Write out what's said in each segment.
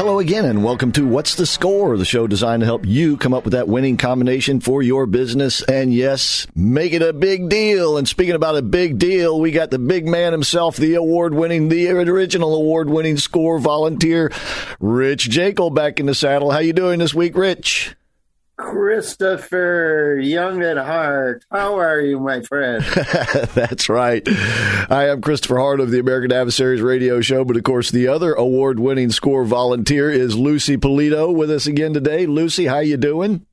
Hello again, and welcome to What's the Score, the show designed to help you come up with that winning combination for your business. And yes, make it a big deal. And speaking about a big deal, we got the big man himself, the award winning, the original award winning score volunteer, Rich Jekyll, back in the saddle. How you doing this week, Rich? Christopher, young at heart. How are you, my friend? That's right. I am Christopher Hart of the American Adversaries radio show, but of course, the other award-winning score volunteer is Lucy Polito with us again today. Lucy, how you doing?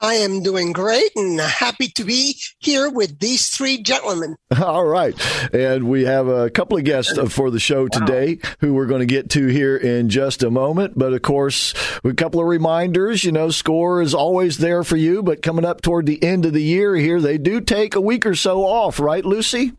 I am doing great and happy to be here with these three gentlemen. All right. And we have a couple of guests for the show today wow. who we're going to get to here in just a moment. But of course, a couple of reminders. You know, score is always there for you, but coming up toward the end of the year here, they do take a week or so off, right, Lucy?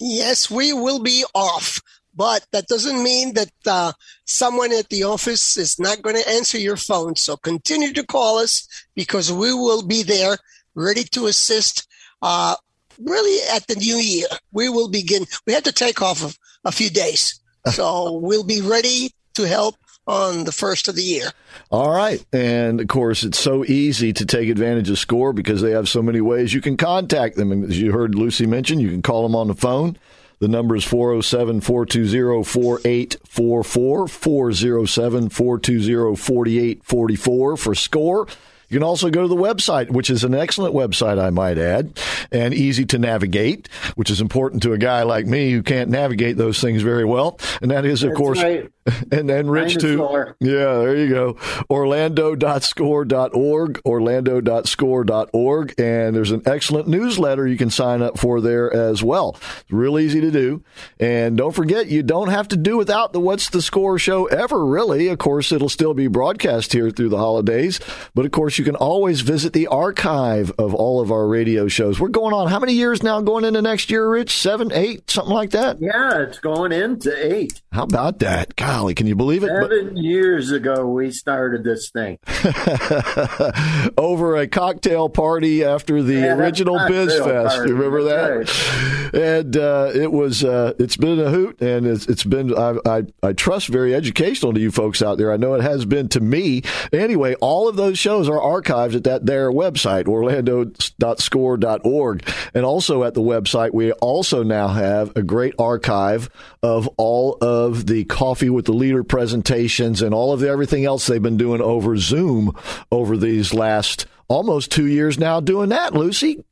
Yes, we will be off. But that doesn't mean that uh, someone at the office is not going to answer your phone. So continue to call us because we will be there ready to assist. Uh, really at the new year, we will begin. We had to take off of a few days. So we'll be ready to help on the first of the year. All right. And of course, it's so easy to take advantage of SCORE because they have so many ways you can contact them. And as you heard Lucy mention, you can call them on the phone. The number is 407 420 4844, 407 420 4844 for SCORE. You can also go to the website, which is an excellent website, I might add, and easy to navigate, which is important to a guy like me who can't navigate those things very well. And that is, of That's course, right. and then Rich too. Yeah, there you go. Orlando.score.org, orlando.score.org. And there's an excellent newsletter you can sign up for there as well. It's real easy to do. And don't forget, you don't have to do without the What's the Score show ever, really. Of course, it'll still be broadcast here through the holidays. But of course, you can always visit the archive of all of our radio shows. We're going on how many years now going into next year, Rich? Seven, eight, something like that? Yeah, it's going into eight. How about that? Golly, can you believe it? Seven but, years ago, we started this thing. Over a cocktail party after the yeah, original Biz Fest. Party. Remember that? Right. And uh, it was, uh, it's been a hoot, and it's, it's been, I, I, I trust, very educational to you folks out there. I know it has been to me. Anyway, all of those shows are archived at that their website, orlando.score.org. And also at the website, we also now have a great archive of all of the Coffee with the Leader presentations and all of the, everything else they've been doing over Zoom over these last almost two years now doing that, Lucy.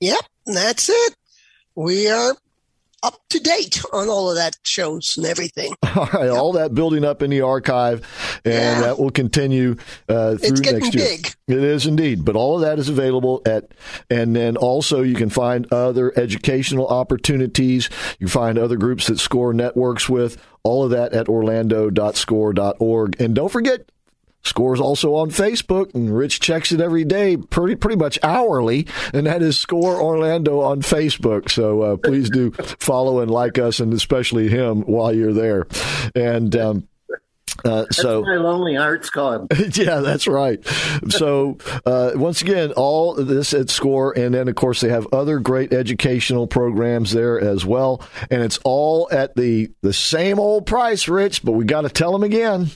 Yep, that's it. We are up to date on all of that shows and everything. All right, yep. all that building up in the archive, and yeah. that will continue uh, through next year. Big. It is indeed, but all of that is available at, and then also you can find other educational opportunities. You find other groups that Score networks with. All of that at orlando.score.org, and don't forget Scores also on Facebook, and Rich checks it every day, pretty pretty much hourly, and that is Score Orlando on Facebook. So uh, please do follow and like us, and especially him while you're there. And um, uh, so my lonely hearts club. yeah, that's right. So uh, once again, all this at Score, and then of course they have other great educational programs there as well, and it's all at the the same old price, Rich. But we got to tell them again.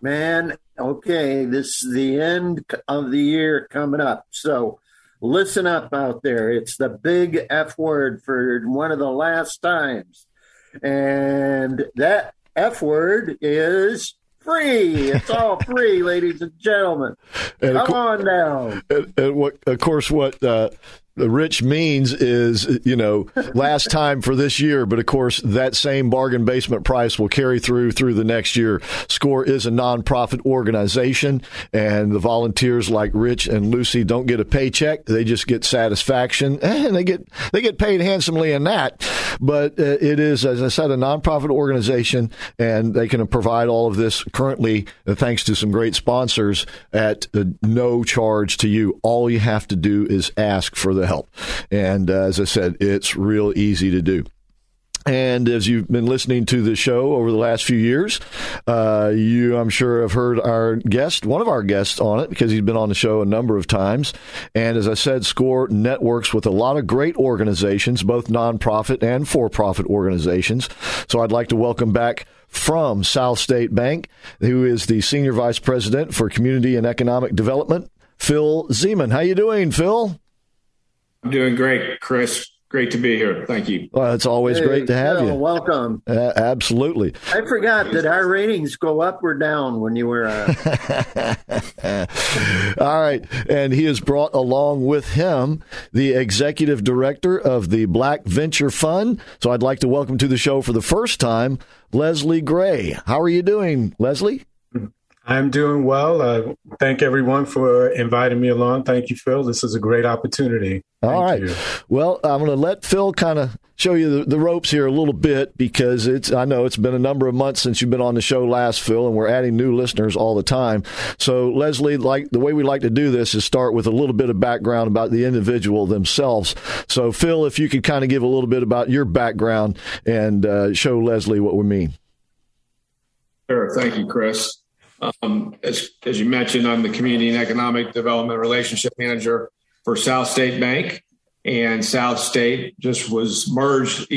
Man, okay, this is the end of the year coming up. So listen up out there. It's the big F word for one of the last times. And that F word is free. It's all free, ladies and gentlemen. And Come co- on down. And, and, what, of course, what uh, Rich means is, you know, last time for this year, but of course that same bargain basement price will carry through through the next year. SCORE is a nonprofit organization, and the volunteers like Rich and Lucy don't get a paycheck; they just get satisfaction, and they get they get paid handsomely in that. But uh, it is, as I said, a nonprofit organization, and they can provide all of this currently uh, thanks to some great sponsors at uh, no charge to you. All you have to do is ask for the help. And uh, as I said, it's real easy to do. And as you've been listening to the show over the last few years, uh, you, I'm sure, have heard our guest, one of our guests on it, because he's been on the show a number of times. And as I said, SCORE networks with a lot of great organizations, both nonprofit and for profit organizations. So I'd like to welcome back from South State Bank, who is the Senior Vice President for Community and Economic Development, Phil Zeman. How you doing, Phil? I'm doing great, Chris. Great to be here. Thank you. Well, it's always hey, great to have Phil, you. Welcome. Uh, absolutely. I forgot that our ratings go up or down when you were. Uh... All right, and he has brought along with him the executive director of the Black Venture Fund. So I'd like to welcome to the show for the first time Leslie Gray. How are you doing, Leslie? I'm doing well. Uh, thank everyone for inviting me along. Thank you, Phil. This is a great opportunity. Thank All right. You. Well, I'm going to let Phil kind of show you the, the, ropes here a little bit because it's I know it's been a number of months since you've been on the show last, Phil, and we're adding new listeners all the time. So, Leslie, like the way we like to do this is start with a little bit of background about the individual themselves. So, Phil, if you could kind of give a little bit about your background and uh, show Leslie what we mean. Sure. Thank you, Chris. Um, as, as you mentioned, I'm the Community and Economic Development Relationship Manager for South State Bank. And South State just was merged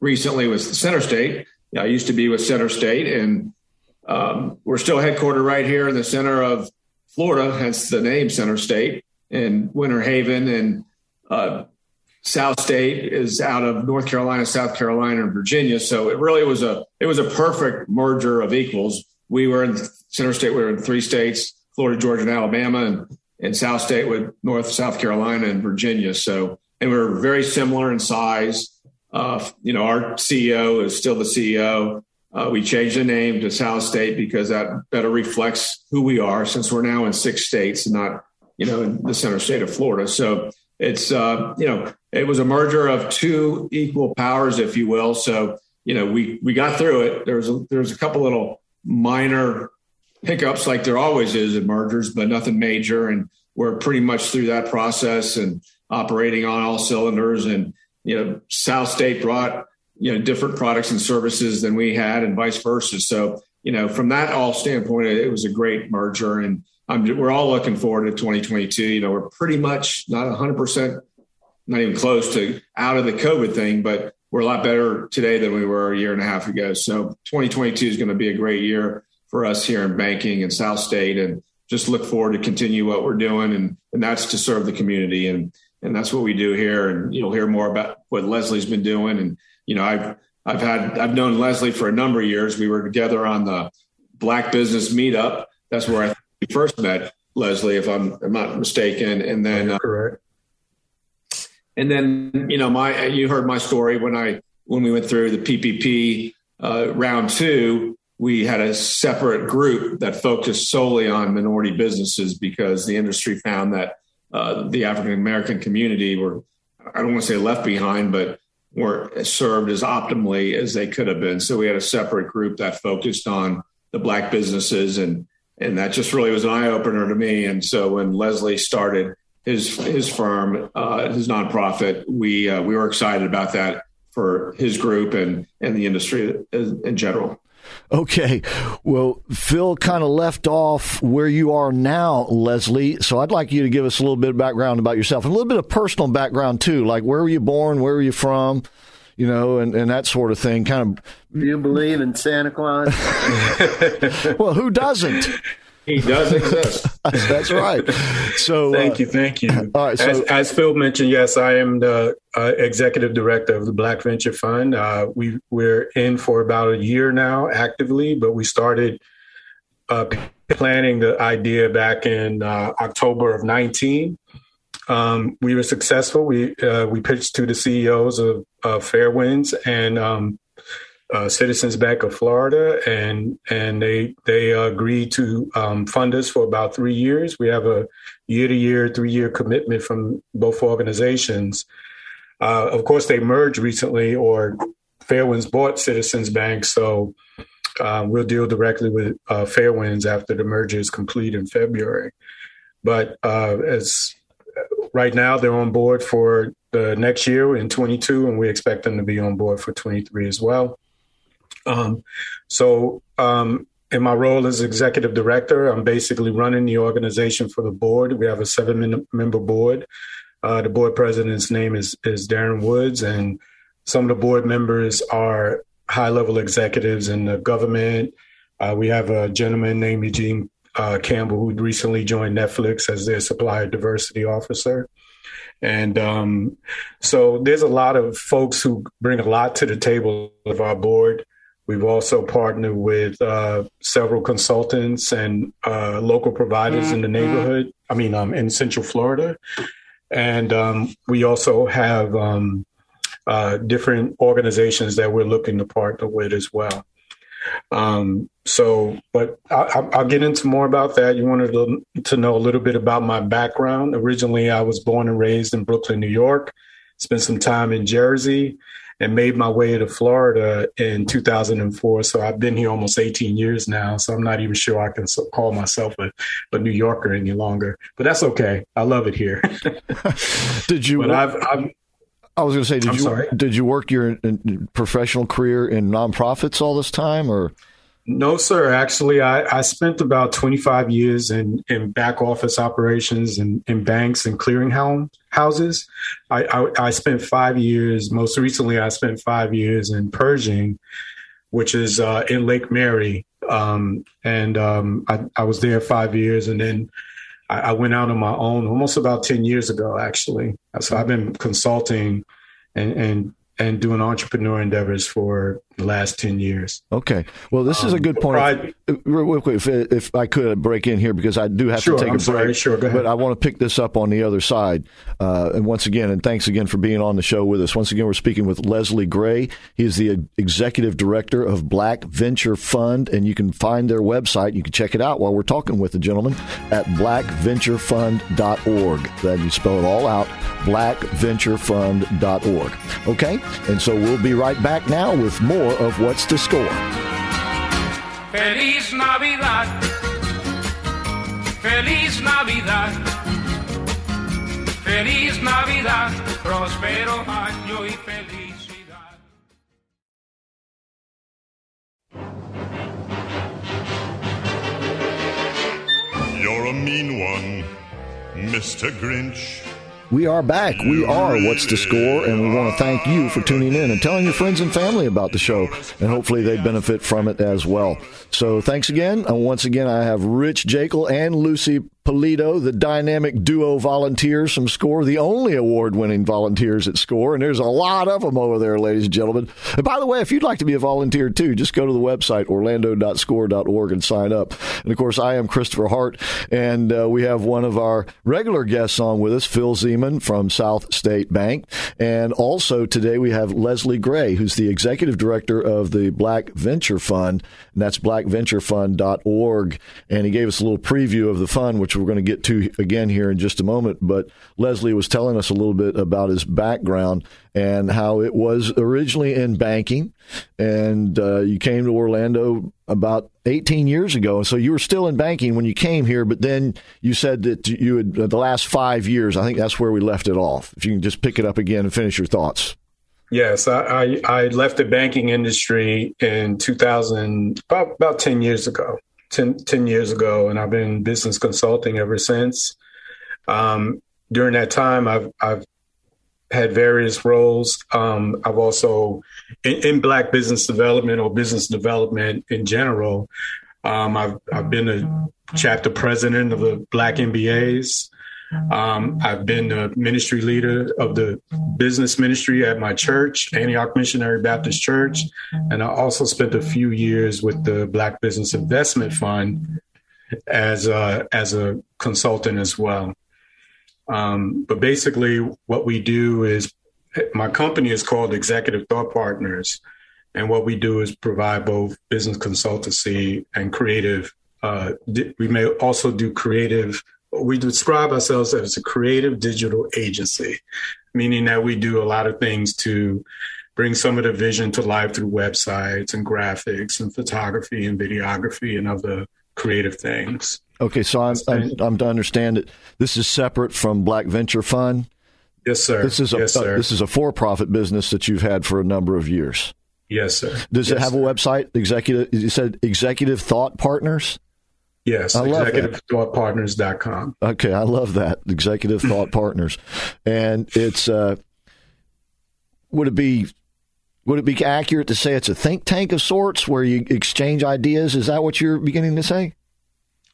recently with Center State. I used to be with Center State, and um, we're still headquartered right here in the center of Florida, hence the name Center State in Winter Haven. And uh, South State is out of North Carolina, South Carolina, and Virginia. So it really was a it was a perfect merger of equals. We were in Center State, we were in three states Florida, Georgia, and Alabama, and, and South State with North, South Carolina, and Virginia. So, and we are very similar in size. Uh, you know, our CEO is still the CEO. Uh, we changed the name to South State because that better reflects who we are since we're now in six states and not, you know, in the center state of Florida. So it's, uh, you know, it was a merger of two equal powers, if you will. So, you know, we, we got through it. There was a, there was a couple little minor hiccups like there always is in mergers, but nothing major. And we're pretty much through that process and operating on all cylinders. And, you know, South State brought, you know, different products and services than we had and vice versa. So, you know, from that all standpoint, it was a great merger. And I'm, we're all looking forward to 2022. You know, we're pretty much not 100%, not even close to out of the COVID thing, but we're a lot better today than we were a year and a half ago. So 2022 is going to be a great year for us here in banking and South State, and just look forward to continue what we're doing, and and that's to serve the community, and and that's what we do here. And you'll hear more about what Leslie's been doing, and you know I've I've had I've known Leslie for a number of years. We were together on the Black Business Meetup. That's where I first met Leslie, if I'm, I'm not mistaken, and then uh, correct. And then you know my you heard my story when I when we went through the PPP uh, round two we had a separate group that focused solely on minority businesses because the industry found that uh, the African American community were, I don't want to say left behind, but weren't served as optimally as they could have been. So we had a separate group that focused on the black businesses and and that just really was an eye opener to me. And so when Leslie started his his firm, uh, his nonprofit, we uh, we were excited about that for his group and and the industry in general. Okay. Well, Phil kind of left off where you are now, Leslie. So I'd like you to give us a little bit of background about yourself a little bit of personal background too. Like where were you born? Where were you from? You know, and, and that sort of thing. Kind of. Do you believe in Santa Claus? well, who doesn't? He does exist. That's right. So thank uh, you, thank you. All right. So, as, as, Phil mentioned, yes, I am the uh, executive director of the Black Venture Fund. Uh, we we're in for about a year now actively, but we started uh, planning the idea back in uh, October of 19. um, we were successful. We uh, we pitched to the CEOs of, of Fairwinds and um, uh, Citizens Bank of Florida, and and they they agreed to um, fund us for about three years. We have a year to year, three year commitment from both organizations. Uh, of course, they merged recently, or Fairwinds bought Citizens Bank, so uh, we'll deal directly with uh, Fairwinds after the merger is complete in February. But uh, as right now, they're on board for the next year in 22, and we expect them to be on board for 23 as well. Um, so, um, in my role as executive director, I'm basically running the organization for the board. We have a seven member board. Uh, the board president's name is, is Darren Woods, and some of the board members are high level executives in the government. Uh, we have a gentleman named Eugene uh, Campbell who recently joined Netflix as their supplier diversity officer. And um, so there's a lot of folks who bring a lot to the table of our board. We've also partnered with uh, several consultants and uh, local providers in the mm-hmm. neighborhood. I mean, um, in Central Florida, and um, we also have um, uh, different organizations that we're looking to partner with as well. Um, so, but I, will get into more about that. You wanted to, to know a little bit about my background. Originally, I was born and raised in Brooklyn, New York. Spent some time in Jersey, and made my way to Florida in 2004. So I've been here almost 18 years now. So I'm not even sure I can call myself a, a New Yorker any longer. But that's okay. I love it here. Did you? But I've, I've I was going to say, did I'm you sorry? did you work your uh, professional career in nonprofits all this time, or? No, sir. Actually, I, I spent about 25 years in, in back office operations and in, in banks and clearing houses. I, I, I spent five years. Most recently, I spent five years in Pershing, which is uh, in Lake Mary, um, and um, I, I was there five years, and then I, I went out on my own almost about 10 years ago, actually. So I've been consulting and, and and doing entrepreneur endeavors for the last 10 years. Okay. Well, this is a good point. Um, real quick, if, if, I could break in here, because I do have sure, to take I'm a sorry, break. Sure, go ahead. But I want to pick this up on the other side. Uh, and once again, and thanks again for being on the show with us. Once again, we're speaking with Leslie Gray. He is the executive director of Black Venture Fund, and you can find their website. You can check it out while we're talking with the gentleman at blackventurefund.org. That you spell it all out, blackventurefund.org. Okay? And so we'll be right back now with more of What's the Score. Feliz Navidad. Feliz Navidad. Feliz Navidad. Prospero año y felicidad. You're a mean one, Mr. Grinch. We are back. We are What's the Score, and we want to thank you for tuning in and telling your friends and family about the show, and hopefully they benefit from it as well. So thanks again. And once again, I have Rich Jekyll and Lucy Polito, the dynamic duo volunteers from SCORE, the only award winning volunteers at SCORE. And there's a lot of them over there, ladies and gentlemen. And by the way, if you'd like to be a volunteer too, just go to the website, orlando.score.org, and sign up. And of course, I am Christopher Hart, and uh, we have one of our regular guests on with us, Phil Zeman from South State Bank. And also today we have Leslie Gray, who's the executive director of the Black Venture Fund, and that's blackventurefund.org. And he gave us a little preview of the fund, which we're going to get to again here in just a moment. But Leslie was telling us a little bit about his background and how it was originally in banking, and uh, you came to Orlando about 18 years ago. So you were still in banking when you came here, but then you said that you had the last five years. I think that's where we left it off. If you can just pick it up again and finish your thoughts. Yes, I, I, I left the banking industry in 2000, about, about 10 years ago. 10, 10 years ago, and I've been business consulting ever since. Um, during that time, I've, I've had various roles. Um, I've also in, in, Black business development or business development in general. Um, I've, I've been a chapter president of the Black MBAs. Um, I've been the ministry leader of the business ministry at my church, Antioch Missionary Baptist Church. And I also spent a few years with the Black Business Investment Fund as a, as a consultant as well. Um, but basically, what we do is my company is called Executive Thought Partners. And what we do is provide both business consultancy and creative. Uh, we may also do creative. We describe ourselves as a creative digital agency, meaning that we do a lot of things to bring some of the vision to life through websites and graphics and photography and videography and other creative things. Okay, so I'm, I'm, I'm to understand it. This is separate from Black Venture Fund. Yes, sir. This is a yes, uh, this is a for-profit business that you've had for a number of years. Yes, sir. Does yes, it have sir. a website? Executive. You said Executive Thought Partners. Yes, I love executive.partners.com. Okay, I love that. Executive Thought Partners, and it's uh, would it be would it be accurate to say it's a think tank of sorts where you exchange ideas? Is that what you're beginning to say?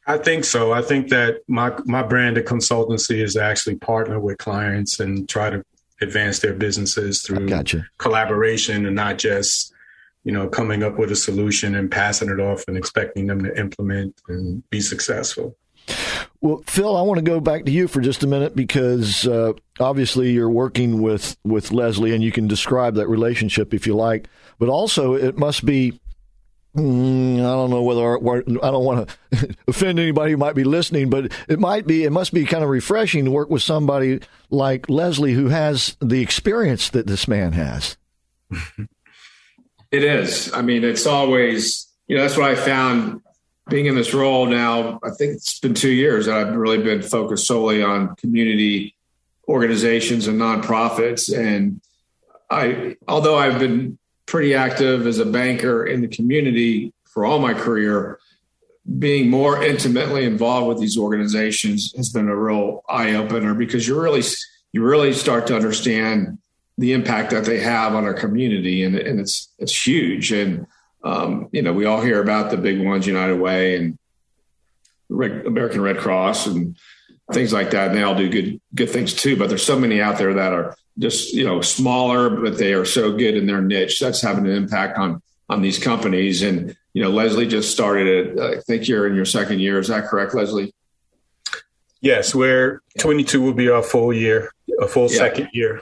I think so. I think that my my brand of consultancy is to actually partner with clients and try to advance their businesses through gotcha. collaboration and not just you know coming up with a solution and passing it off and expecting them to implement and be successful. Well, Phil, I want to go back to you for just a minute because uh, obviously you're working with with Leslie, and you can describe that relationship if you like. But also, it must be Mm, I don't know whether I don't want to offend anybody who might be listening, but it might be. It must be kind of refreshing to work with somebody like Leslie who has the experience that this man has. It is. I mean, it's always you know that's what I found being in this role now. I think it's been two years that I've really been focused solely on community organizations and nonprofits, and I although I've been pretty active as a banker in the community for all my career. Being more intimately involved with these organizations has been a real eye opener because you really you really start to understand the impact that they have on our community, and, and it's it's huge. And um, you know, we all hear about the big ones, United Way and Red, American Red Cross, and things like that. And they all do good good things too. But there's so many out there that are just you know smaller, but they are so good in their niche. That's having an impact on on these companies. And you know, Leslie just started it. I think you're in your second year. Is that correct, Leslie? Yes, we're 22 will be our full year, a full yeah. second year.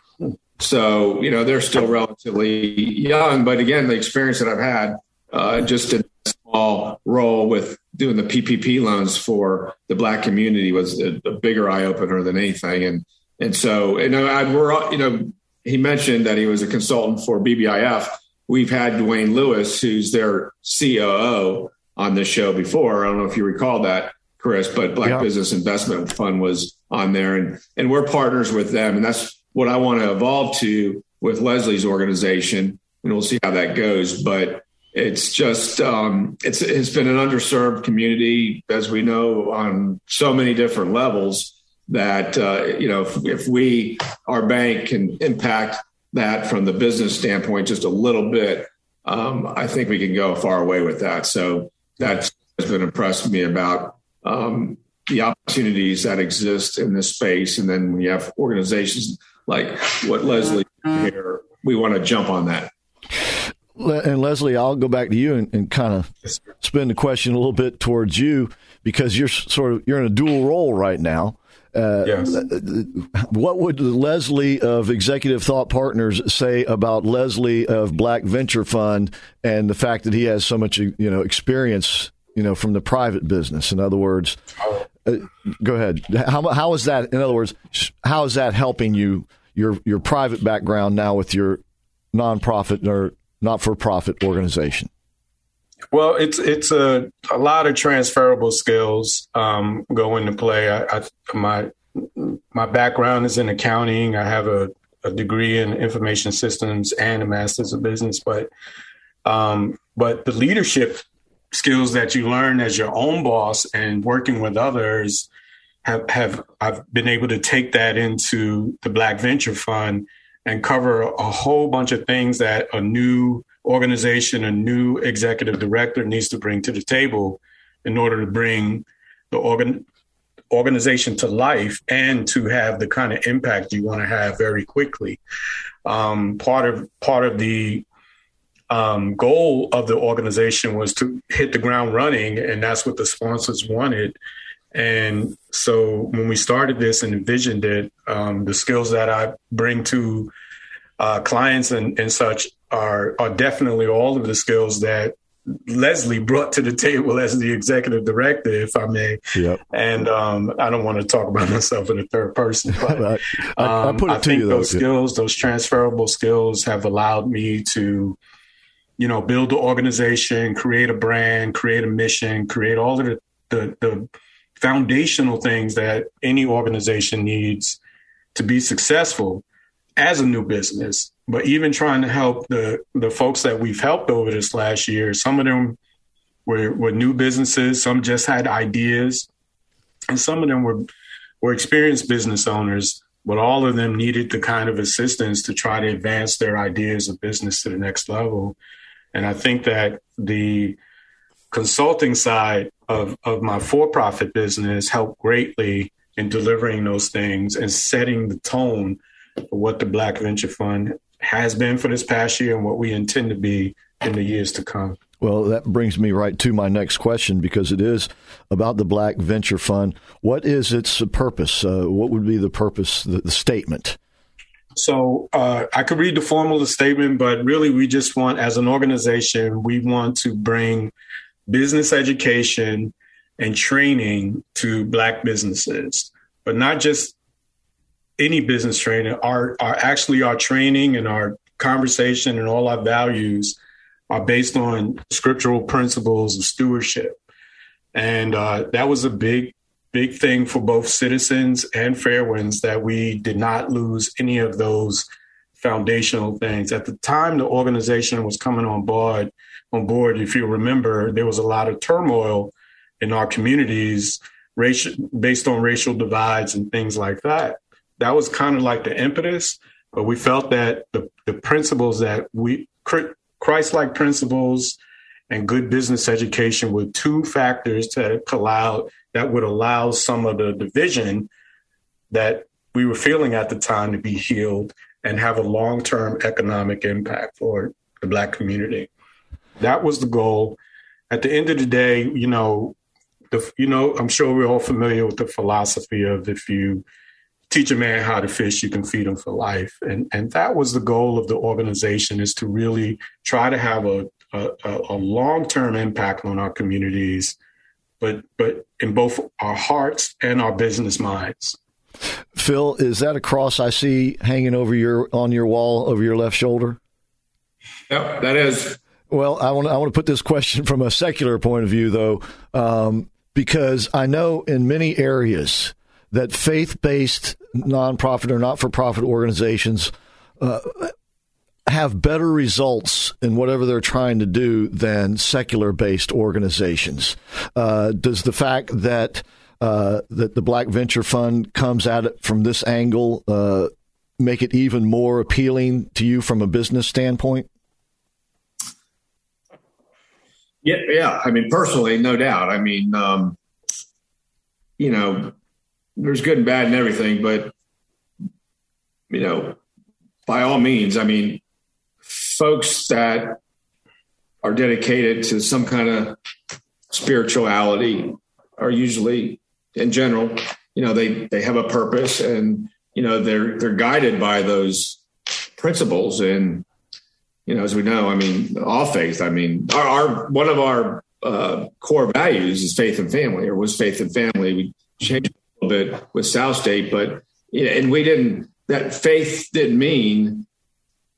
So you know they're still relatively young, but again, the experience that I've had uh, just in a small role with doing the PPP loans for the Black community was a, a bigger eye opener than anything. And and so, you know, I, we're, you know, he mentioned that he was a consultant for BBIF. We've had Dwayne Lewis, who's their COO, on this show before. I don't know if you recall that, Chris, but Black yeah. Business Investment Fund was on there, and and we're partners with them, and that's what I want to evolve to with Leslie's organization, and we'll see how that goes. But it's just um, it's it's been an underserved community, as we know, on so many different levels that uh, you know if, if, we our bank can impact that from the business standpoint just a little bit um, i think we can go far away with that so that has been impressed me about um, the opportunities that exist in this space and then when you have organizations like what leslie here we want to jump on that and Leslie, I'll go back to you and, and kind of spin the question a little bit towards you because you're sort of you're in a dual role right now. Uh, yes. What would Leslie of Executive Thought Partners say about Leslie of Black Venture Fund and the fact that he has so much, you know, experience, you know, from the private business? In other words, uh, go ahead. How how is that? In other words, how is that helping you your your private background now with your nonprofit or not for profit organization? Well, it's it's a a lot of transferable skills um, go into play. I, I, my my background is in accounting. I have a, a, degree in information systems and a master's of business. But um, but the leadership skills that you learn as your own boss and working with others have have I've been able to take that into the Black Venture Fund and cover a whole bunch of things that a new organization, a new executive director needs to bring to the table in order to bring the organ, organization to life and to have the kind of impact you want to have very quickly. Um, part of part of the um, goal of the organization was to hit the ground running, and that's what the sponsors wanted. And so when we started this and envisioned it, um, the skills that I bring to uh, clients and, and such are are definitely all of the skills that Leslie brought to the table as the executive director, if I may. Yep. And um, I don't want to talk about myself in the third person, but I, I, I put it um, I to think you, those though. skills, those transferable skills, have allowed me to, you know, build the organization, create a brand, create a mission, create all of the the, the foundational things that any organization needs to be successful as a new business. But even trying to help the the folks that we've helped over this last year some of them were, were new businesses some just had ideas and some of them were were experienced business owners but all of them needed the kind of assistance to try to advance their ideas of business to the next level. And i think that the consulting side of, of my for-profit business helped greatly in delivering those things and setting the tone for what the black venture fund has been for this past year and what we intend to be in the years to come. Well, that brings me right to my next question because it is about the Black Venture Fund. What is its purpose? Uh, what would be the purpose, the, the statement? So uh, I could read the formal statement, but really, we just want, as an organization, we want to bring business education and training to Black businesses, but not just any business training. Our, our actually our training and our conversation and all our values are based on scriptural principles of stewardship, and uh, that was a big big thing for both citizens and Fairwinds that we did not lose any of those foundational things. At the time the organization was coming on board, on board, if you remember, there was a lot of turmoil in our communities racial, based on racial divides and things like that. That was kind of like the impetus, but we felt that the, the principles that we, Christ-like principles and good business education were two factors that allowed that would allow some of the division that we were feeling at the time to be healed and have a long-term economic impact for the black community. That was the goal. At the end of the day, you know, the, you know, I'm sure we're all familiar with the philosophy of if you teach a man how to fish, you can feed him for life. And and that was the goal of the organization is to really try to have a a, a long term impact on our communities, but but in both our hearts and our business minds. Phil, is that a cross I see hanging over your on your wall over your left shoulder? Yep, that is. Well, I want I want to put this question from a secular point of view, though, um, because I know in many areas that faith based nonprofit or not for profit organizations uh, have better results in whatever they're trying to do than secular based organizations. Uh, does the fact that uh, that the Black Venture Fund comes at it from this angle uh, make it even more appealing to you from a business standpoint? Yeah, yeah. I mean, personally, no doubt. I mean, um, you know, there's good and bad and everything, but you know, by all means, I mean, folks that are dedicated to some kind of spirituality are usually, in general, you know, they they have a purpose and you know they're they're guided by those principles and you know, as we know, I mean, all faith. I mean, our, our one of our uh, core values is faith and family, or was faith and family. We changed a little bit with South State, but and we didn't. That faith didn't mean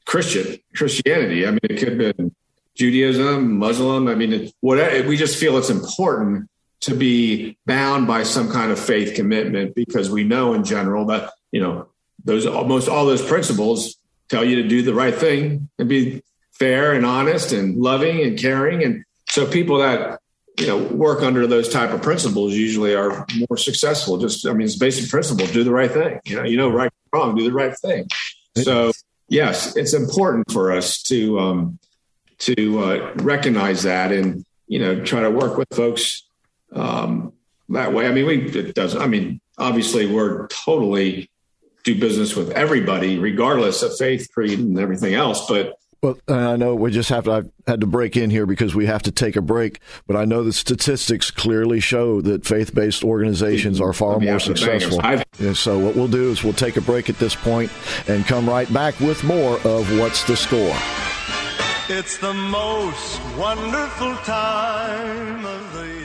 Christian Christianity. I mean, it could have been Judaism, Muslim. I mean, it, whatever. We just feel it's important to be bound by some kind of faith commitment because we know in general that you know those almost all those principles tell you to do the right thing and be fair and honest and loving and caring. And so people that, you know, work under those type of principles usually are more successful. Just, I mean, it's basic principle, do the right thing. You know, you know, right, wrong, do the right thing. So yes, it's important for us to, um, to uh, recognize that and, you know, try to work with folks um, that way. I mean, we, it doesn't, I mean, obviously we're totally do business with everybody, regardless of faith, creed, and everything else. But Well, I know we just have to. I've had to break in here because we have to take a break. But I know the statistics clearly show that faith-based organizations are far more successful. So what we'll do is we'll take a break at this point and come right back with more of what's the score. It's the most wonderful time of the year.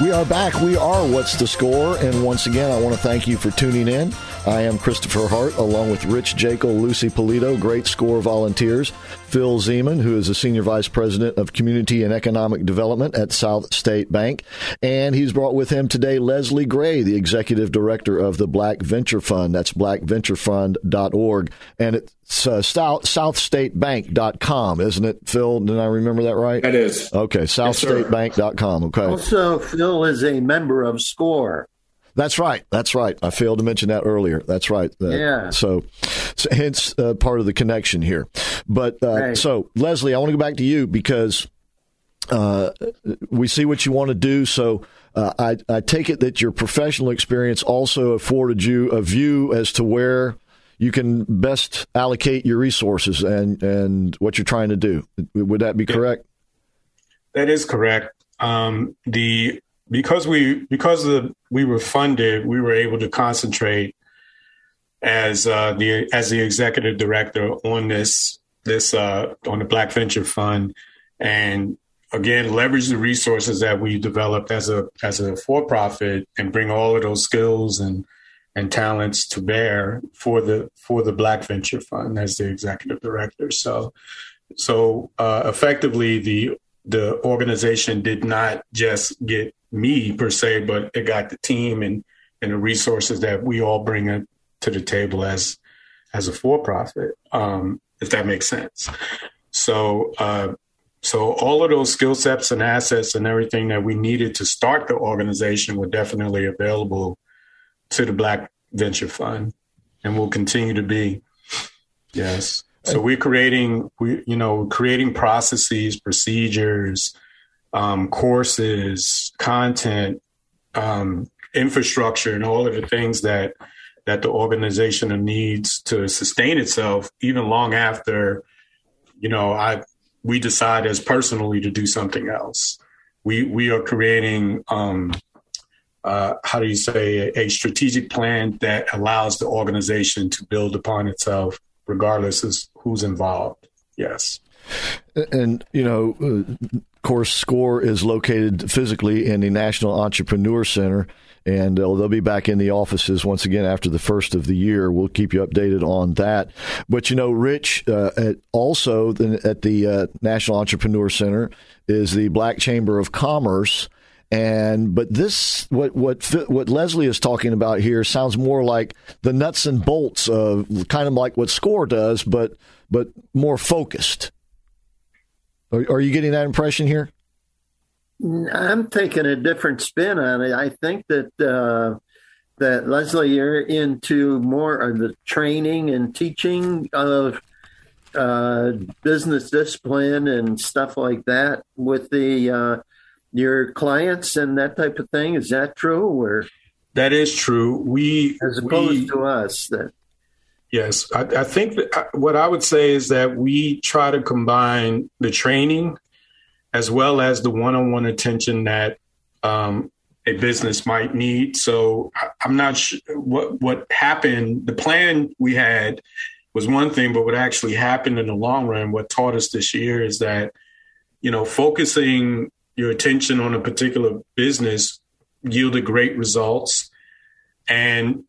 We are back. We are What's the Score? And once again, I want to thank you for tuning in. I am Christopher Hart, along with Rich Jekyll, Lucy Polito, Great Score volunteers, Phil Zeman, who is the Senior Vice President of Community and Economic Development at South State Bank. And he's brought with him today Leslie Gray, the Executive Director of the Black Venture Fund. That's blackventurefund.org. And it's uh, South, southstatebank.com, isn't it, Phil? Did I remember that right? That is. Okay, southstatebank.com. Okay. Also, Phil is a member of SCORE. That's right. That's right. I failed to mention that earlier. That's right. Uh, yeah. So, so hence uh, part of the connection here. But uh, Right. so, Leslie, I want to go back to you because uh, we see what you want to do. So, uh, I, I take it that your professional experience also afforded you a view as to where you can best allocate your resources and, and what you're trying to do. Would that be correct? That is correct. Um, the because we because the we were funded, we were able to concentrate as uh, the as the executive director on this this uh, on the Black Venture Fund, and again leverage the resources that we developed as a as a for profit and bring all of those skills and and talents to bear for the for the Black Venture Fund as the executive director. So so uh, effectively the the organization did not just get me per se, but it got the team and and the resources that we all bring to the table as as a for profit, um, if that makes sense. So uh, so all of those skill sets and assets and everything that we needed to start the organization were definitely available to the Black Venture Fund, and will continue to be. Yes. So we're creating, we you know, creating processes, procedures, um, courses, content, um, infrastructure, and all of the things that that the organization needs to sustain itself, even long after, you know, I we decide as personally to do something else. We we are creating. Um, uh, how do you say a, strategic plan that allows the organization to build upon itself regardless of who's involved. Yes. And, you know, uh, of course, SCORE is located physically in the National Entrepreneur Center, and uh, they'll be back in the offices once again after the first of the year. We'll keep you updated on that. But, you know, Rich, uh, at also at the uh, National Entrepreneur Center is the Black Chamber of Commerce. And but this what what what Leslie is talking about here sounds more like the nuts and bolts of kind of like what Score does, but but more focused. Are, are you getting that impression here? I'm taking a different spin on it. I think that uh, that Leslie, you're into more of the training and teaching of uh, business discipline and stuff like that with the uh, your clients and that type of thing. Is that true? Or that is true. We as opposed we, to us that. Yes, I, I think that what I would say is that we try to combine the training as well as the one-on-one attention that um, a business might need. So I, I'm not sure what what happened. The plan we had was one thing, but what actually happened in the long run, what taught us this year is that you know focusing your attention on a particular business yielded great results, and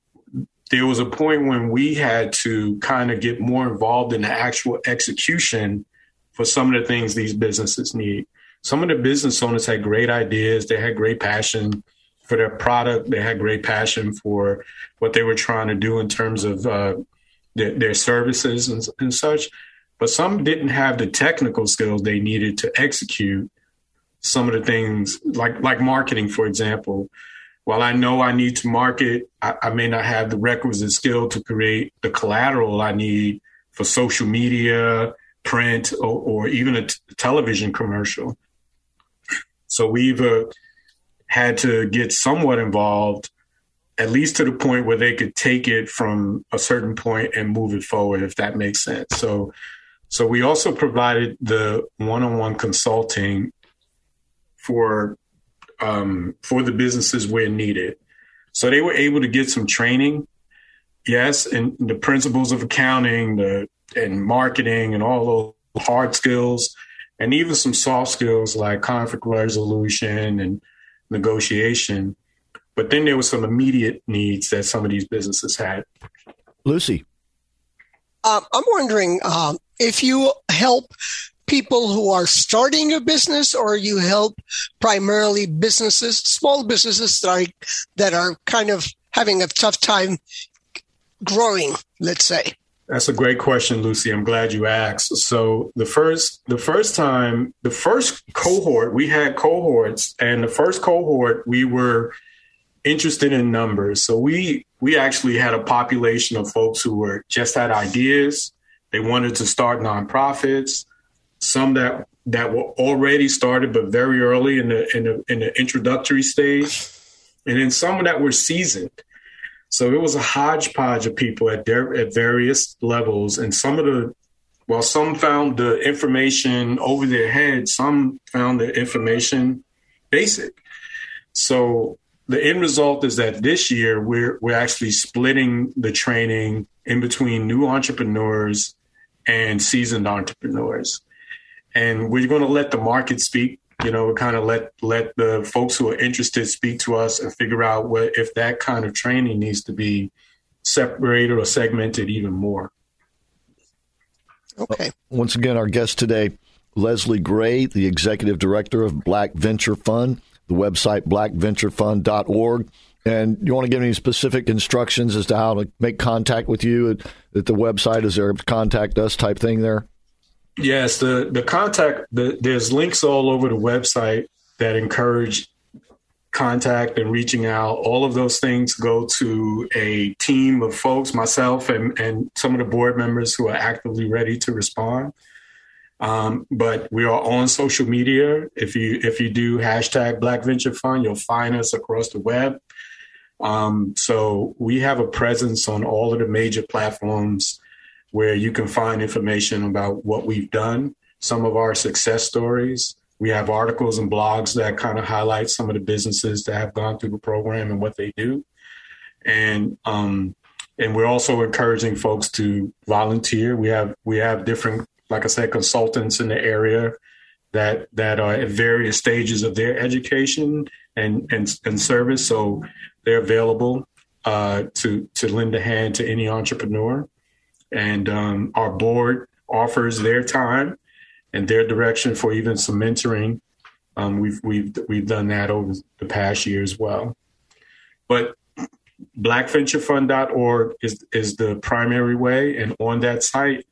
there was a point when we had to kind of get more involved in the actual execution for some of the things these businesses need. Some of the business owners had great ideas, they had great passion for their product, they had great passion for what they were trying to do in terms of uh, their, their, services and, and such. But some didn't have the technical skills they needed to execute some of the things, like like marketing, for example while I know I need to market, I, I, may not have the requisite skill to create the collateral I need for social media, print, or, or even a t- television commercial. So we've uh, had to get somewhat involved, at least to the point where they could take it from a certain point and move it forward, if that makes sense. So, so we also provided the one-on-one consulting for um, for the businesses where needed. So they were able to get some training, yes, and the principles of accounting, the and marketing, and all those hard skills, and even some soft skills like conflict resolution and negotiation. But then there were some immediate needs that some of these businesses had. Lucy, uh, I'm wondering um, if you help people who are starting a business or you help primarily businesses, small businesses that are, that are kind of having a tough time growing, let's say? That's a great question, Lucy. I'm glad you asked. So the first the first time, the first cohort, we had cohorts, and the first cohort we were interested in numbers. So we we actually had a population of folks who were just had ideas. They wanted to start nonprofits some that that were already started but very early in the in the in the introductory stage, and then some that were seasoned. So it was a hodgepodge of people at their at various levels, and some of the well, some found the information over their head, some found the information basic. So the end result is that this year we're we're actually splitting the training in between new entrepreneurs and seasoned entrepreneurs and we're going to let the market speak. You know, kind of let let the folks who are interested speak to us and figure out what if that kind of training needs to be separated or segmented even more. Okay. Uh, once again, our guest today, Leslie Gray, the executive director of Black Venture Fund, the website blackventurefund.org. And you want to give any specific instructions as to how to make contact with you at, at the website? Is there a contact us type thing there? Yes, the the contact the, there's links all over the website that encourage contact and reaching out. All of those things go to a team of folks, myself and and some of the board members who are actively ready to respond. Um, but we are on social media. If you if you do hashtag Black Venture Fund, you'll find us across the web. Um, so we have a presence on all of the major platforms where you can find information about what we've done, some of our success stories. We have articles and blogs that kind of highlight some of the businesses that have gone through the program and what they do. And um, and we're also encouraging folks to volunteer. We have we have different, like I said, consultants in the area that that are at various stages of their education and and, and service. So they're available uh, to to lend a hand to any entrepreneur and um, our board offers their time and their direction for even some mentoring. Um, we've we've we've done that over the past year as well. But blackventurefund.org is is the primary way, and on that site,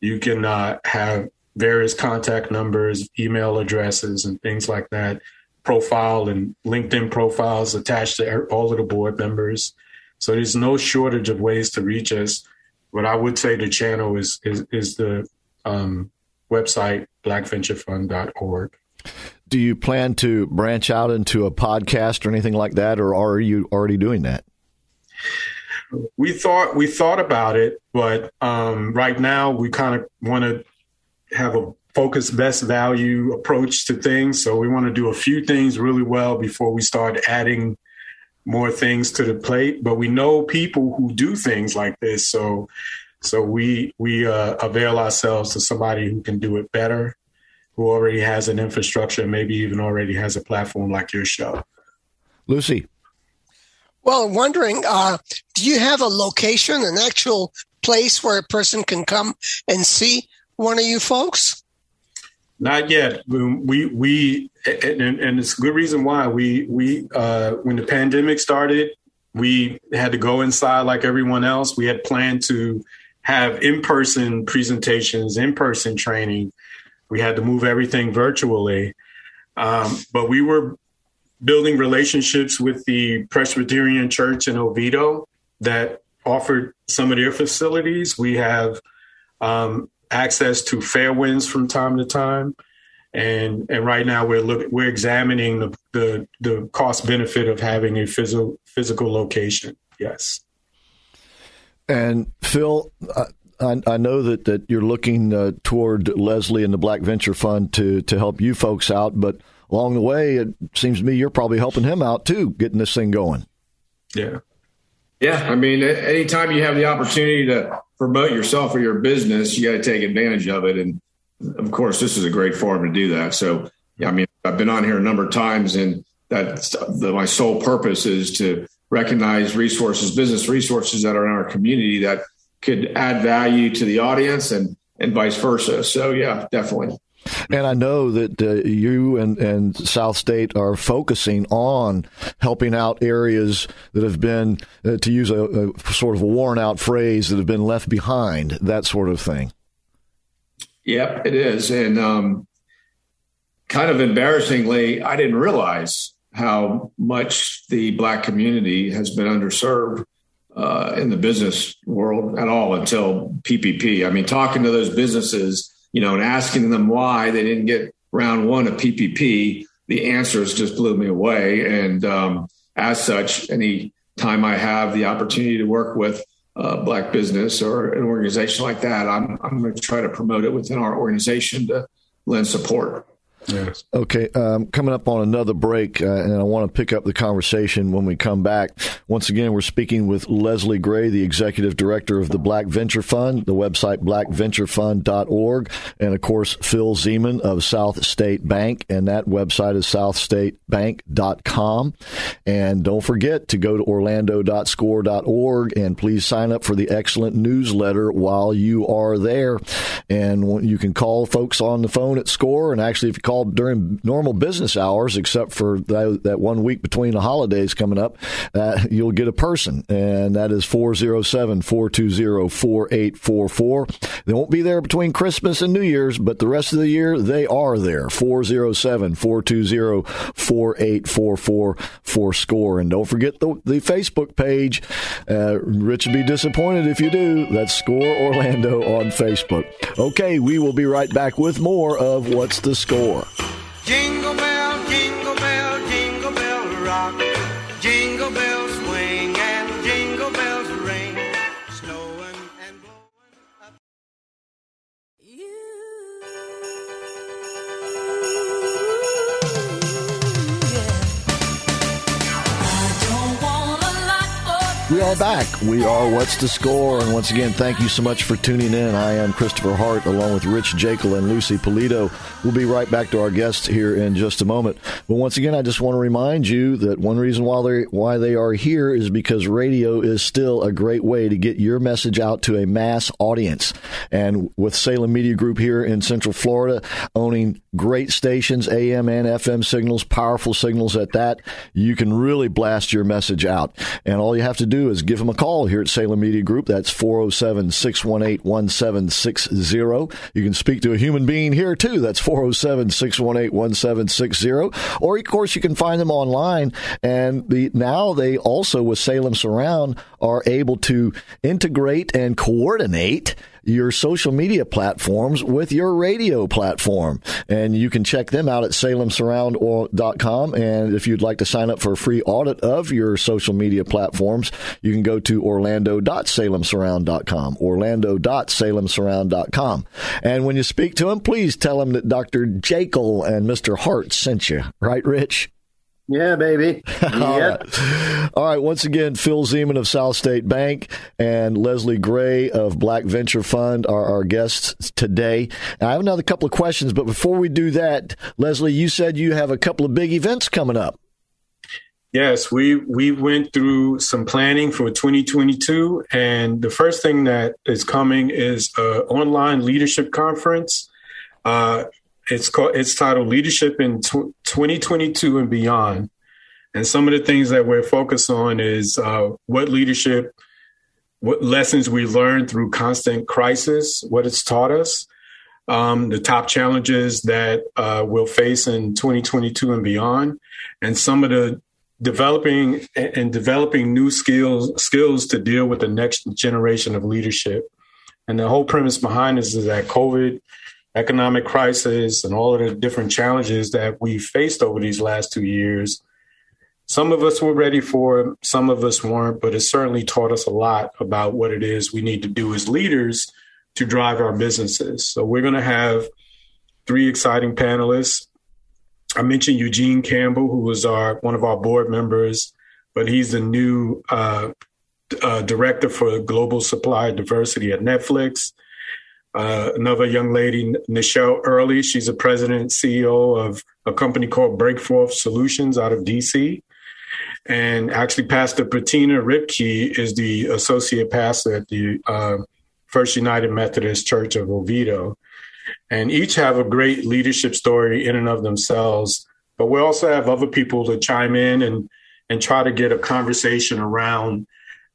you can uh, have various contact numbers, email addresses, and things like that. Profile and LinkedIn profiles attached to all of the board members. So there's no shortage of ways to reach us but I would say the channel is is, is the um, website blackventurefund.org. Do you plan to branch out into a podcast or anything like that, or are you already doing that? We thought we thought about it, but um, right now we kind of want to have a focus best value approach to things. So we want to do a few things really well before we start adding more things to the plate, but we know people who do things like this. So, so we we uh, avail ourselves to somebody who can do it better, who already has an infrastructure, maybe even already has a platform like your show. Lucy. Well, I'm wondering, uh, do you have a location, an actual place where a person can come and see one of you folks? Not yet. We we and, and it's a good reason why we we uh, when the pandemic started, we had to go inside like everyone else. We had planned to have in person presentations, in person training. We had to move everything virtually, um, but we were building relationships with the Presbyterian Church in Oviedo that offered some of their facilities. We have um, access to Fairwinds from time to time. and and right now we're looking we're examining the the, the cost benefit of having a physical physical location. Yes. And Phil, I, I, know that, that you're looking uh, toward Leslie and the Black Venture Fund to to help you folks out, but along the way, it seems to me you're probably helping him out too, getting this thing going. Yeah. Yeah. I mean, anytime you have the opportunity to promote yourself or your business, you got to take advantage of it. And of course, this is a great forum to do that. So, yeah, I mean, I've been on here a number of times, and that's the, my sole purpose is to recognize resources, business resources that are in our community that could add value to the audience and and vice versa. So, yeah, definitely. And I know that uh, you and, and South State are focusing on helping out areas that have been, uh, to use a, a, sort of worn out phrase, that have been left behind, that sort of thing. Yep, it is. And um, kind of embarrassingly, I didn't realize how much the Black community has been underserved. Uh, in the business world at all until PPP. I mean, talking to those businesses you know, and asking them why they didn't get round one of PPP, the answers just blew me away. And um, as such, any time I have the opportunity to work with a black business or an organization like that, I'm, I'm going to try to promote it within our organization to lend support. Yes. Okay. Um, coming up on another break, uh, and I want to pick up the conversation when we come back. Once again, we're speaking with Leslie Gray, the executive director of the Black Venture Fund, the website blackventurefund.org, and of course, Phil Zeman of South State Bank, and that website is southstatebank.com. And don't forget to go to orlando.score.org and please sign up for the excellent newsletter while you are there. And you can call folks on the phone at Score, and actually, if you call during normal business hours, except for that, that one week between the holidays coming up, uh, you'll get a person, and that is 407 420 4844. They won't be there between Christmas and New Year's, but the rest of the year, they are there. 407 420 4844 for score. And don't forget the, the Facebook page. Uh, Rich would be disappointed if you do. That's Score Orlando on Facebook. Okay, we will be right back with more of What's the Score. Jingle bell, jingle We are back. We are What's the Score? And once again, thank you so much for tuning in. I am Christopher Hart along with Rich Jekyll and Lucy Polito. We'll be right back to our guests here in just a moment. But once again, I just want to remind you that one reason why they why they are here is because radio is still a great way to get your message out to a mass audience. And with Salem Media Group here in Central Florida, owning great stations, AM and FM signals, powerful signals at that, you can really blast your message out. And all you have to do is give them a call here at Salem Media Group. That's 407 618 1760. You can speak to a human being here too. That's 407 618 1760. Or, of course, you can find them online. And the, now they also, with Salem Surround, are able to integrate and coordinate your social media platforms with your radio platform. And you can check them out at salemsurround.com. And if you'd like to sign up for a free audit of your social media platforms, you can go to orlando.salemsurround.com, orlando.salemsurround.com. And when you speak to them, please tell them that Dr. Jekyll and Mr. Hart sent you. Right, Rich? Yeah, baby. All, right. All right. Once again, Phil Zeman of South State Bank and Leslie Gray of Black Venture Fund are our guests today. I have another couple of questions, but before we do that, Leslie, you said you have a couple of big events coming up. Yes, we we went through some planning for 2022, and the first thing that is coming is an online leadership conference. Uh, it's called it's titled Leadership in 2022 and Beyond. And some of the things that we're focused on is uh, what leadership, what lessons we learned through constant crisis, what it's taught us, um, the top challenges that uh, we'll face in 2022 and beyond, and some of the developing and developing new skills skills to deal with the next generation of leadership. And the whole premise behind this is that COVID economic crisis and all of the different challenges that we faced over these last two years, some of us were ready for it, some of us weren't, but it certainly taught us a lot about what it is we need to do as leaders to drive our businesses. So we're going to have three exciting panelists. I mentioned Eugene Campbell, who was our one of our board members, but he's the new uh, uh, director for global supply diversity at Netflix. Uh, another young lady, Nichelle Early, she's a president and CEO of a company called Breakforth Solutions out of DC. And actually, Pastor Patina Ripke is the associate pastor at the uh, First United Methodist Church of Oviedo. And each have a great leadership story in and of themselves. But we also have other people to chime in and, and try to get a conversation around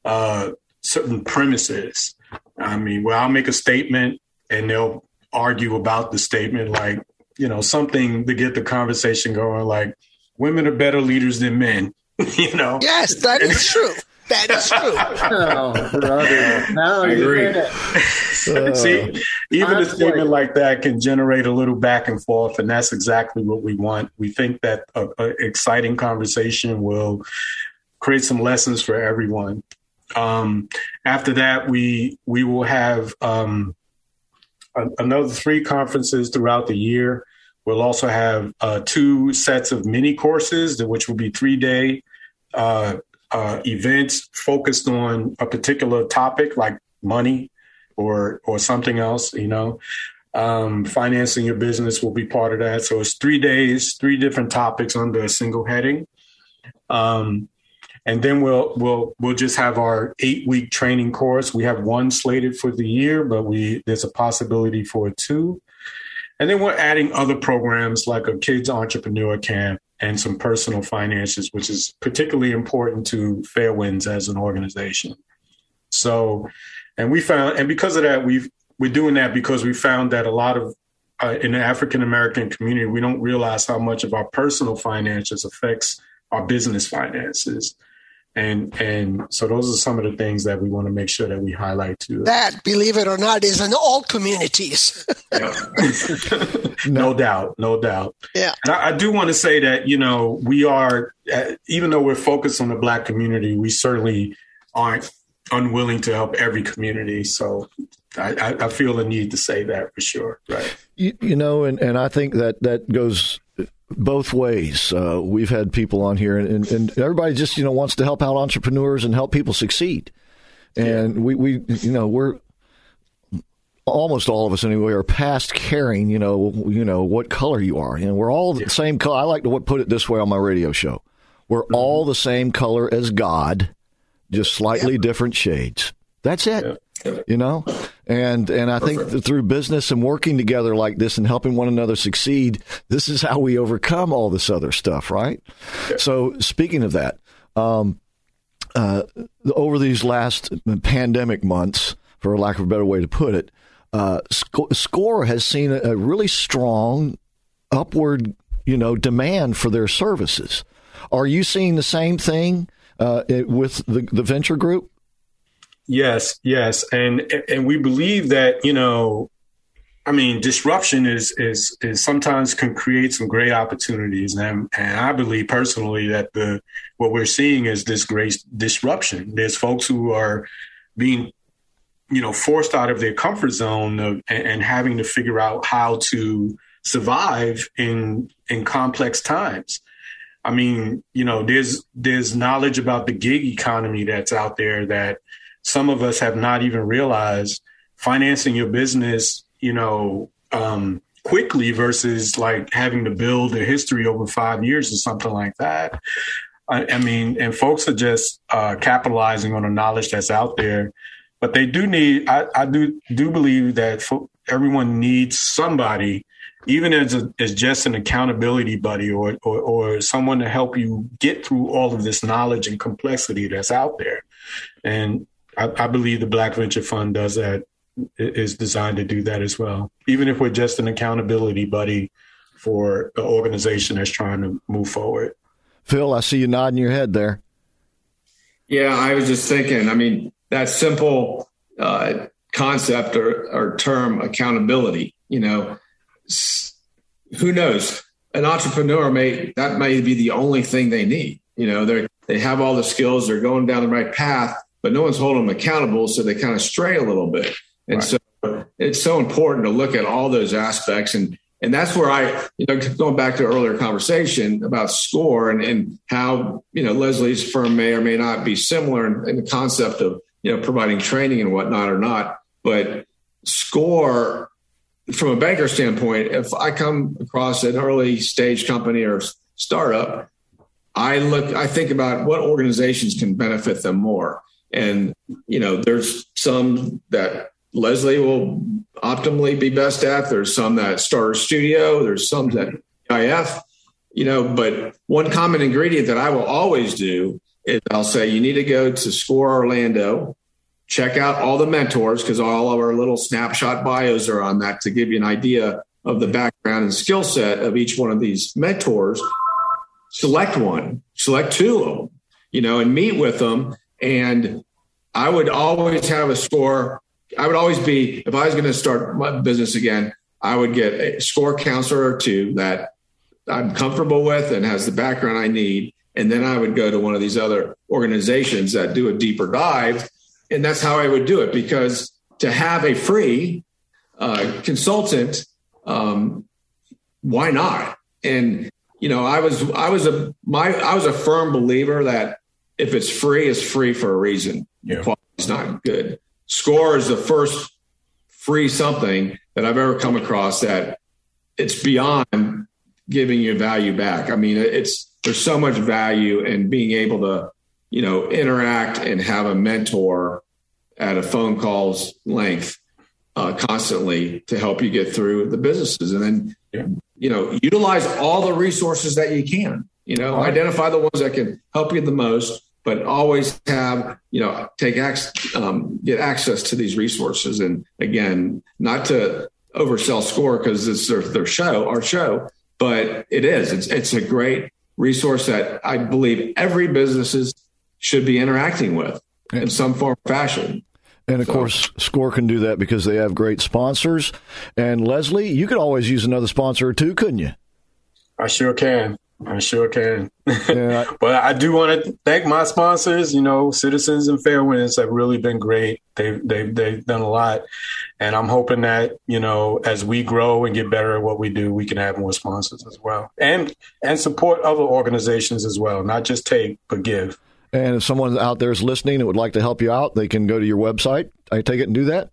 uh, certain premises. I mean, well, I'll make a statement and they'll argue about the statement, like, you know, something to get the conversation going, like, women are better leaders than men, you know? Yes, that is true. That is true. oh, brother. Now I agree. did it. See, even a statement like that can generate a little back and forth, and that's exactly what we want. We think that an exciting conversation will create some lessons for everyone. Um, after that, we we will have um, a- another three conferences throughout the year. We'll also have uh, two sets of mini courses, which will be three day uh, uh, events focused on a particular topic like money or or something else. You know, um, financing your business will be part of that. So it's three days, three different topics under a single heading. Um, and then we'll we'll we'll just have our eight week training course. We have one slated for the year, but we there's a possibility for two. And then we're adding other programs like a kids entrepreneur camp and some personal finances, which is particularly important to Fairwinds as an organization. So, and we found, and because of that, we've we're doing that because we found that a lot of uh, in the African American community, we don't realize how much of our personal finances affects our business finances. And and so those are some of the things that we want to make sure that we highlight too. That, believe it or not, is in all communities. no doubt, no doubt. Yeah. And I, I do want to say that you know we are, uh, even though we're focused on the Black community, we certainly aren't unwilling to help every community. So I, I, I feel the need to say that for sure. Right. You, you know, and, and I think that that goes both ways. Uh, we've had people on here, and, and, everybody just you know wants to help out entrepreneurs and help people succeed. And we, we, you know, we're almost all of us anyway are past caring. You know, you know what color you are. You know, we're all the same color. I like to put it this way on my radio show: we're all the same color as God, just slightly different shades. That's it. You know, and and I think that through business and working together like this and helping one another succeed, this is how we overcome all this other stuff, right? So speaking of that, um, uh, over these last pandemic months, for lack of a better way to put it, uh, Sc- Score has seen a, a really strong upward, you know, demand for their services. Are you seeing the same thing uh, with the, the venture group? Yes, yes, and and we believe that you know, I mean, disruption is is is sometimes can create some great opportunities, and and I believe personally that the what we're seeing is this great disruption. There's folks who are being you know forced out of their comfort zone of, and, and having to figure out how to survive in in complex times. I mean, you know, there's there's knowledge about the gig economy that's out there that some of us have not even realized financing your business, you know, um, quickly versus like having to build a history over five years or something like that. I, I mean, and folks are just uh, capitalizing on the knowledge that's out there, but they do need. I, I do do believe that fo- everyone needs somebody, even as a, as just an accountability buddy or, or or someone to help you get through all of this knowledge and complexity that's out there, and I, I believe the Black Venture Fund does that is designed to do that as well. Even if we're just an accountability buddy for an organization that's trying to move forward. Phil, I see you nodding your head there. Yeah, I was just thinking. I mean, that simple uh, concept or, or term accountability. You know, who knows? An entrepreneur may that may be the only thing they need. You know, they they have all the skills, they're going down the right path, but no one's holding them accountable, so they kind of stray a little bit. And right. so it's so important to look at all those aspects and and that's where I, you know, going back to earlier conversation about score and, and how, you know, Leslie's firm may or may not be similar in, in the concept of, you know, providing training and whatnot or not. But score from a banker standpoint, if I come across an early stage company or startup, I look, I think about what organizations can benefit them more. And, you know, there's some that Leslie will optimally be best at. There's some that Starter Studio, there's some that IF, you know, but one common ingredient that I will always do is I'll say you need to go to Score Orlando, check out all the mentors because all of our little snapshot bios are on that to give you an idea of the background and skill set of each one of these mentors. Select one, select two of them, you know, and meet with them. And I would always have a score I would always be, if I was going to start my business again, I would get a score counselor or two that I'm comfortable with and has the background I need. And then I would go to one of these other organizations that do a deeper dive. And that's how I would do it because to have a free uh, consultant, um, why not? And, you know, I was, I was a, my, I was a firm believer that if it's free, it's free for a reason. Yeah. Quality's not good. Score is the first free something that I've ever come across that it's beyond giving you value back. I mean, it's there's so much value in being able to, you know, interact and have a mentor at a phone call's length uh, constantly to help you get through the businesses, and then yeah. you know utilize all the resources that you can. You know, identify the ones that can help you the most, but always have you know take ac- um, get access to these resources and again not to oversell score because it's their, their show our show but it is it's, it's a great resource that i believe every businesses should be interacting with in some form or fashion and of so. course, Score can do that because they have great sponsors. And Leslie, you could always use another sponsor or two, couldn't you? I sure can. I sure can. Yeah. but I do want to thank my sponsors. You know, Citizens and Fair Fairwinds have really been great. They've they've they've done a lot, and I'm hoping that you know as we grow and get better at what we do, we can have more sponsors as well, and and support other organizations as well. Not just take, but give. And if someone out there is listening and would like to help you out, they can go to your website. I take it and do that.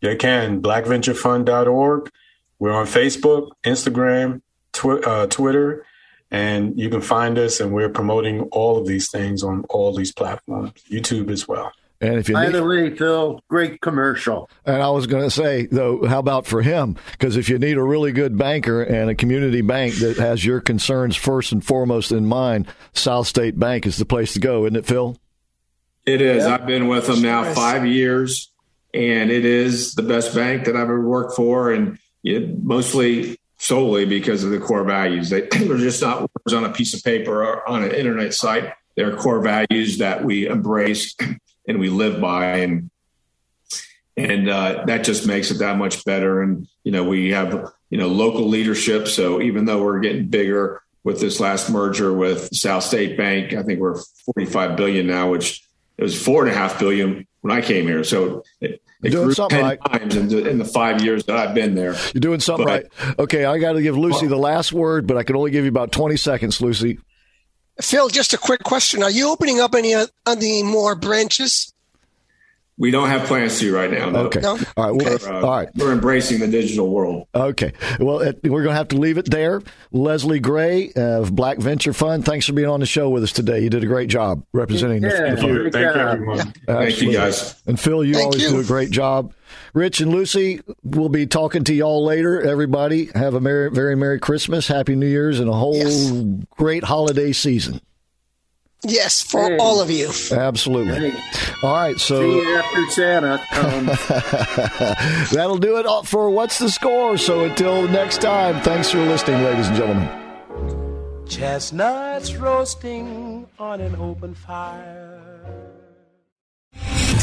They can. BlackVentureFund.org. We're on Facebook, Instagram, tw- uh, Twitter and you can find us, and we're promoting all of these things on all these platforms, YouTube as well. And if you by need, the way, Phil, great commercial. And I was going to say though, how about for him? Because if you need a really good banker and a community bank that has your concerns first and foremost in mind, South State Bank is the place to go, isn't it, Phil? It is. I've been with them now five years, and it is the best bank that I've ever worked for, and it, mostly solely because of the core values. They, they're just not words on a piece of paper or on an internet site. They're core values that we embrace and we live by, and and uh, that just makes it that much better. And you know, we have you know local leadership. So even though we're getting bigger with this last merger with South State Bank, I think we're 45 billion now, which it was four and a half billion when I came here. So it, you're doing something right. times in the, in the, five years that I've been there. You're doing something but, right. Okay, I got to give Lucy the last word, but I can only give you about 20 seconds, Lucy. Phil, just a quick question. Are you opening up any, uh, any more branches? We don't have plans to right now. No. Okay. No? All right. Okay. Uh, all right. We're embracing the digital world. Okay. Well, it, we're going to have to leave it there. Leslie Gray of Black Venture Fund, thanks for being on the show with us today. You did a great job representing yeah, the, Thank you. Thank you, everyone. Yeah. Thank you, guys. And Phil, you Thank always you. do a great job. Rich and Lucy, we'll be talking to y'all later. Everybody, have a merry, very Merry Christmas, Happy New Year's, and a whole yes. great holiday season. Yes, for hey. all of you. Absolutely. Hey. All right, so See you after Santa. Um. that'll do it for what's the score. So until next time, thanks for listening, ladies and gentlemen. Chestnuts roasting on an open fire.